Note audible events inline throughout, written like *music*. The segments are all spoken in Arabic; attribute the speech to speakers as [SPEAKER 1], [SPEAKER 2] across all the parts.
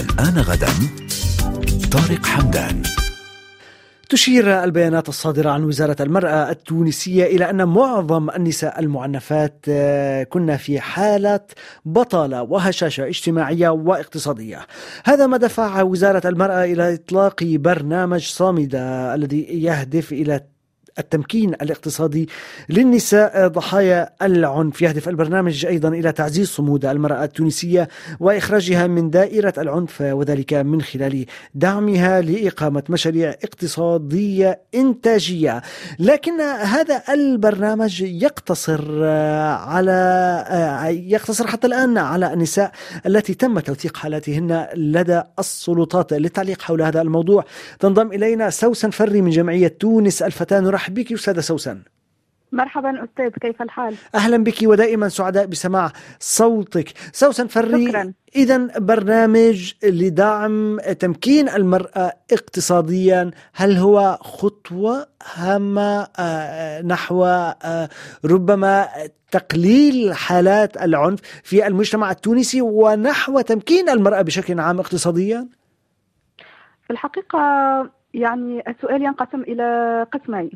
[SPEAKER 1] الآن غدا طارق حمدان.
[SPEAKER 2] تشير البيانات الصادرة عن وزارة المرأة التونسية إلى أن معظم النساء المعنفات آه، كنا في حالة بطالة وهشاشة اجتماعية واقتصادية. هذا ما دفع وزارة المرأة إلى إطلاق برنامج صامدة الذي يهدف إلى التمكين الاقتصادي للنساء ضحايا العنف. يهدف البرنامج أيضا إلى تعزيز صمود المرأة التونسية وإخراجها من دائرة العنف وذلك من خلال دعمها لإقامة مشاريع اقتصادية إنتاجية. لكن هذا البرنامج يقتصر على يقتصر حتى الآن على النساء التي تم توثيق حالاتهن لدى السلطات. للتعليق حول هذا الموضوع تنضم إلينا سوسن فري من جمعية تونس الفتاة نرحب بك أستاذة سوسن
[SPEAKER 3] مرحبا أستاذ كيف الحال؟
[SPEAKER 2] أهلا بك ودائما سعداء بسماع صوتك سوسن فري إذا برنامج لدعم تمكين المرأة اقتصاديا هل هو خطوة هامة آه، نحو آه، ربما تقليل حالات العنف في المجتمع التونسي ونحو تمكين المرأة بشكل عام اقتصاديا؟
[SPEAKER 3] في الحقيقة يعني السؤال ينقسم إلى قسمين.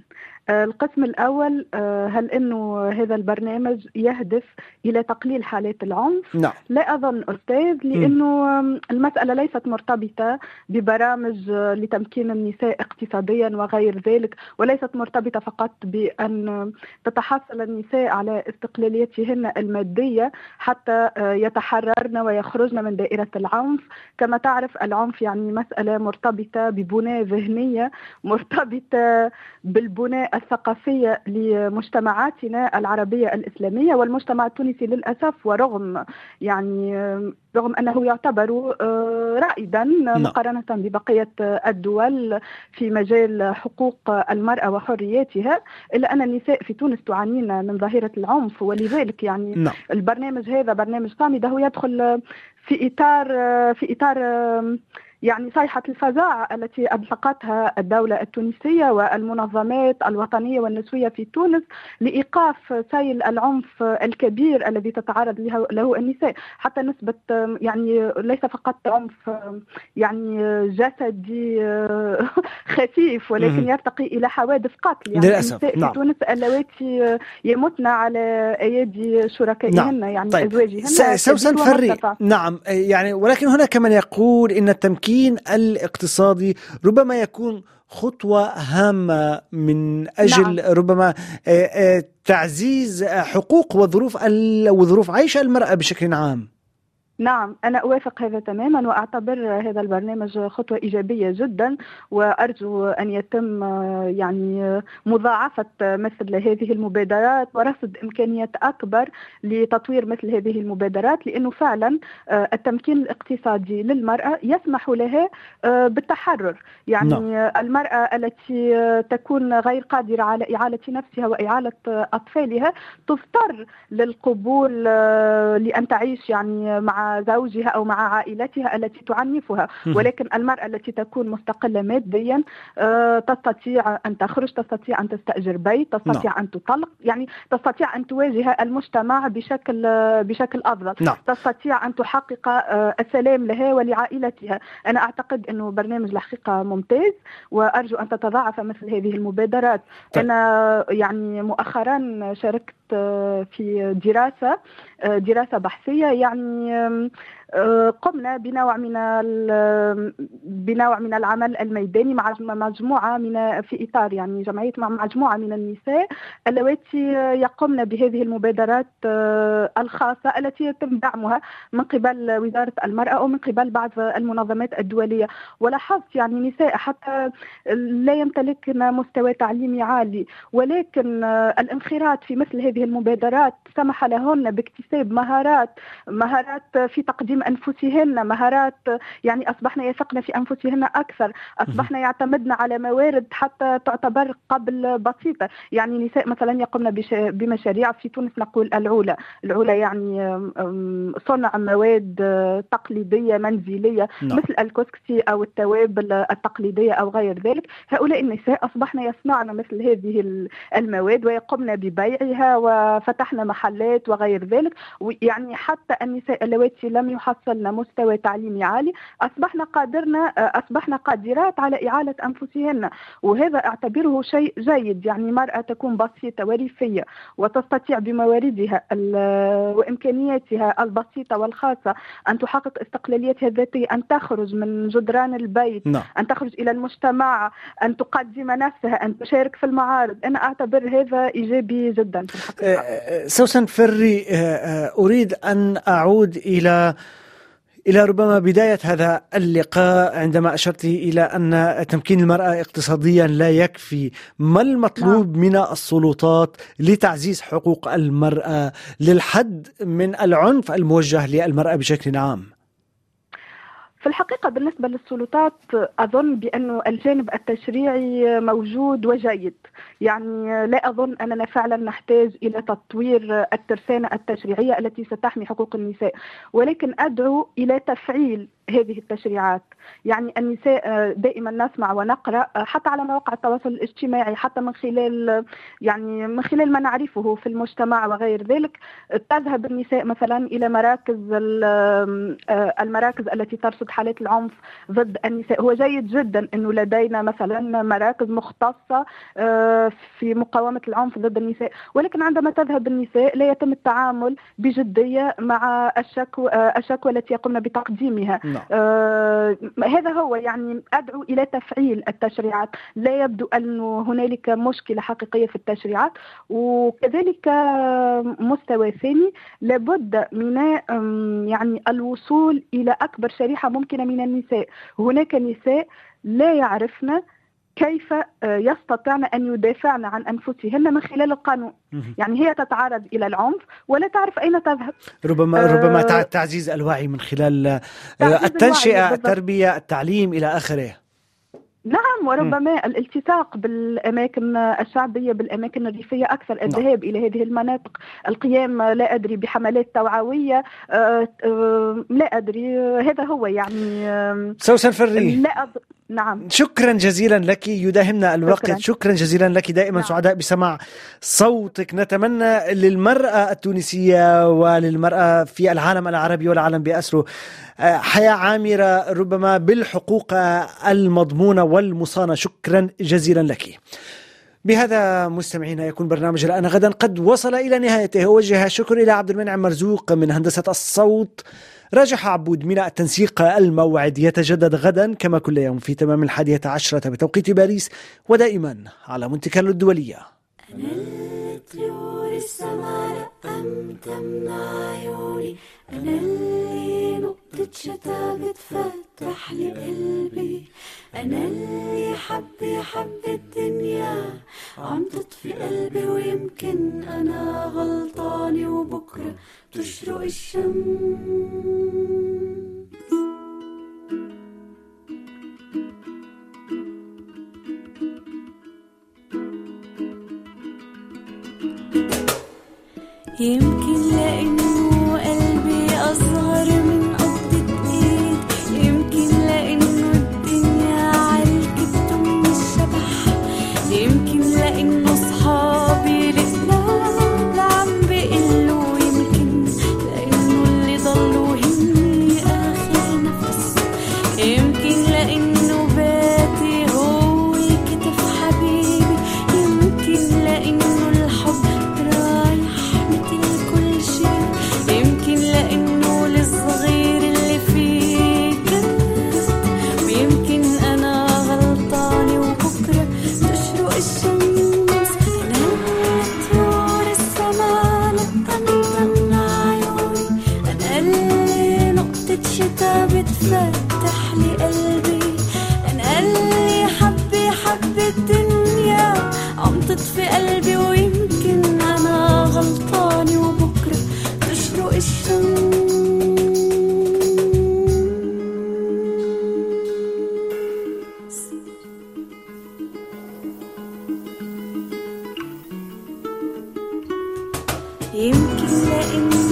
[SPEAKER 3] القسم الأول آه، هل أنه هذا البرنامج يهدف إلى تقليل حالات العنف؟
[SPEAKER 2] نعم.
[SPEAKER 3] لا أظن أستاذ لأنه المسألة ليست مرتبطة ببرامج آه، لتمكين النساء اقتصاديا وغير ذلك وليست مرتبطة فقط بأن تتحصل النساء على استقلاليتهن المادية حتى يتحررن ويخرجن من دائرة العنف كما تعرف العنف يعني مسألة مرتبطة ببناء ذهنية مرتبطة بالبناء الثقافية لمجتمعاتنا العربية الإسلامية والمجتمع التونسي للأسف ورغم يعني رغم أنه يعتبر آه، رائدا
[SPEAKER 2] نعم.
[SPEAKER 3] مقارنة ببقية الدول في مجال حقوق المرأة وحرياتها إلا أن النساء في تونس تعانين من ظاهرة العنف ولذلك يعني
[SPEAKER 2] نعم.
[SPEAKER 3] البرنامج هذا برنامج صامدة هو يدخل في إطار في إطار يعني صيحة الفزاعة التي أطلقتها الدولة التونسية والمنظمات الوطنية والنسوية في تونس لإيقاف سيل العنف الكبير الذي تتعرض له النساء حتى نسبة يعني ليس فقط عنف يعني جسدي *laughs* خفيف ولكن يرتقي إلى حوادث قتل يعني
[SPEAKER 2] للأسف.
[SPEAKER 3] النساء
[SPEAKER 2] نعم.
[SPEAKER 3] في تونس اللواتي يمتن على أيدي شركائهن
[SPEAKER 2] نعم.
[SPEAKER 3] يعني
[SPEAKER 2] طيب.
[SPEAKER 3] أزواجهن
[SPEAKER 2] سوسن فري. نعم يعني ولكن هناك من يقول إن التمكين الاقتصادي ربما يكون خطوة هامة من أجل
[SPEAKER 3] نعم.
[SPEAKER 2] ربما آه، آه، تعزيز حقوق وظروف وظروف عيش المرأة بشكل عام
[SPEAKER 3] نعم أنا أوافق هذا تماما وأعتبر هذا البرنامج خطوة إيجابية جدا وأرجو أن يتم يعني مضاعفة مثل هذه المبادرات ورصد إمكانيات أكبر لتطوير مثل هذه المبادرات لأنه فعلا التمكين الاقتصادي للمرأة يسمح لها آه، بالتحرر يعني
[SPEAKER 2] نعم.
[SPEAKER 3] المرأة التي تكون غير قادرة على إعالة نفسها وإعالة أطفالها تضطر للقبول آه، لأن تعيش يعني مع زوجها أو مع عائلتها التي تعنفها. ولكن المرأة التي تكون مستقلة ماديا آه، تستطيع أن تخرج تستطيع أن تستأجر بيت تستطيع أن تطلق يعني تستطيع أن تواجه المجتمع بشكل بشكل أفضل
[SPEAKER 2] نعم.
[SPEAKER 3] تستطيع أن تحقق آه، السلام لها ولعائلتها أنا أعتقد أنه برنامج الحقيقة ممتاز وأرجو أن تتضاعف مثل هذه المبادرات
[SPEAKER 2] طيب.
[SPEAKER 3] أنا يعني مؤخرا شاركت في دراسة دراسة بحثية يعني قمنا بنوع من بنوع من العمل الميداني مع مجموعة من في إطار يعني جمعية مع مجموعة من النساء اللواتي يقمن بهذه المبادرات آه، الخاصة التي يتم دعمها من قبل وزارة المرأة أو من قبل بعض المنظمات الدولية. ولاحظت يعني نساء حتى لا يمتلكن مستوى تعليمي عالي ولكن آه، الانخراط في مثل هذه المبادرات سمح لهن باكتساب مهارات مهارات في تقديم أنفسهن مهارات يعني أصبحن يثقن في أنفسهن أكثر أصبحن يعتمدن على موارد حتى تعتبر قبل بسيطة. يعني نساء مثلا يقمن بمشاريع في تونس نقول العولة العولة يعني صنع مواد تقليدية منزلية
[SPEAKER 2] نعم.
[SPEAKER 3] مثل الكسكسي أو التوابل التقليدية أو غير ذلك. هؤلاء النساء أصبحن يصنعن مثل هذه ال- المواد ويقمن ببيعها وفتحن محلات وغير ذلك. ويعني حتى النساء اللواتي لم وحصلنا مستوى تعليمي عالي اصبحنا قادرنا اصبحنا قادرات على إعالة أنفسهن. وهذا أعتبره شيء جيد يعني مراه تكون بسيطة وريفية وتستطيع بمواردها وإمكانياتها البسيطة والخاصة أن تحقق استقلاليتها الذاتية أن تخرج من جدران البيت
[SPEAKER 2] نعم.
[SPEAKER 3] أن تخرج إلى المجتمع أن تقدم نفسها أن تشارك في المعارض. أنا أعتبر هذا إيجابي جدا في الحقيقة.
[SPEAKER 2] آه، آه، سوسن فري آه، أريد أن أعود إلى إلى ربما بداية هذا اللقاء عندما أشرت إلى أن تمكين المرأة اقتصاديا لا يكفي ما المطلوب نعم. من السلطات لتعزيز حقوق المرأة للحد من العنف الموجه للمرأة بشكل عام
[SPEAKER 3] في الحقيقة بالنسبة للسلطات أظن بأن الجانب التشريعي موجود وجيد. يعني لا أظن أننا فعلا نحتاج إلى تطوير الترسانة التشريعية التي ستحمي حقوق النساء. ولكن أدعو إلى تفعيل هذه التشريعات. يعني النساء دائما نسمع ونقرأ حتى على مواقع التواصل الاجتماعي حتى من خلال يعني من خلال ما نعرفه في المجتمع وغير ذلك. تذهب النساء مثلا إلى مراكز آه، المراكز التي ترصد حالات العنف ضد النساء. هو جيد جدا إنه لدينا مثلا مراكز مختصة في مقاومة العنف ضد النساء. ولكن عندما تذهب النساء لا يتم التعامل بجدية مع الشكوى الشكوى التي يقومن بتقديمها. نعم. آه هذا هو يعني أدعو إلى تفعيل التشريعات. لا يبدو أن هنالك مشكلة حقيقية في التشريعات. وكذلك مستوى ثاني لابد من يعني الوصول إلى أكبر شريحة ممكنه من النساء. هناك نساء لا يعرفن كيف آه، يستطعن أن يدافعن عن أنفسهن من خلال القانون. يعني هي تتعرض إلى العنف ولا تعرف أين تذهب.
[SPEAKER 2] ربما آه ربما تعزيز الوعي من خلال آه، التنشئة التربية التعليم إلى آخره.
[SPEAKER 3] نعم وربما م. الالتصاق بالأماكن الشعبية بالأماكن الريفية أكثر نعم. الذهاب إلى هذه المناطق القيام لا أدري بحملات توعوية آه، آه، لا أدري هذا هو يعني
[SPEAKER 2] سوسن فري
[SPEAKER 3] لا أض... نعم.
[SPEAKER 2] شكرا جزيلا لك. يداهمنا الوقت. شكرا, شكرا جزيلا لك. دائما نعم. سعداء بسماع صوتك. نتمنى للمرأة التونسية وللمرأة في العالم العربي والعالم بأسره آه، حياة عامرة ربما بالحقوق المضمونة والمصانة. شكرا جزيلا لك. بهذا مستمعينا يكون برنامج الآن غدا قد وصل إلى نهايته. أوجه الشكر إلى عبد المنعم مرزوق من هندسة الصوت. راجح عبود من التنسيق الموعد يتجدد غدا كما كل يوم في تمام الحادية عشرة بتوقيت باريس ودائما على منتكال الدولية. السماء أم تمنع عيوني أنا اللي نقطة شتا بتفتح لي قلبي. أنا اللي حب حب الدنيا. عم تطفي قلبي ويمكن أنا غلطانة وبكرة تشرق الشمس. يمكن لأنه Yumkin de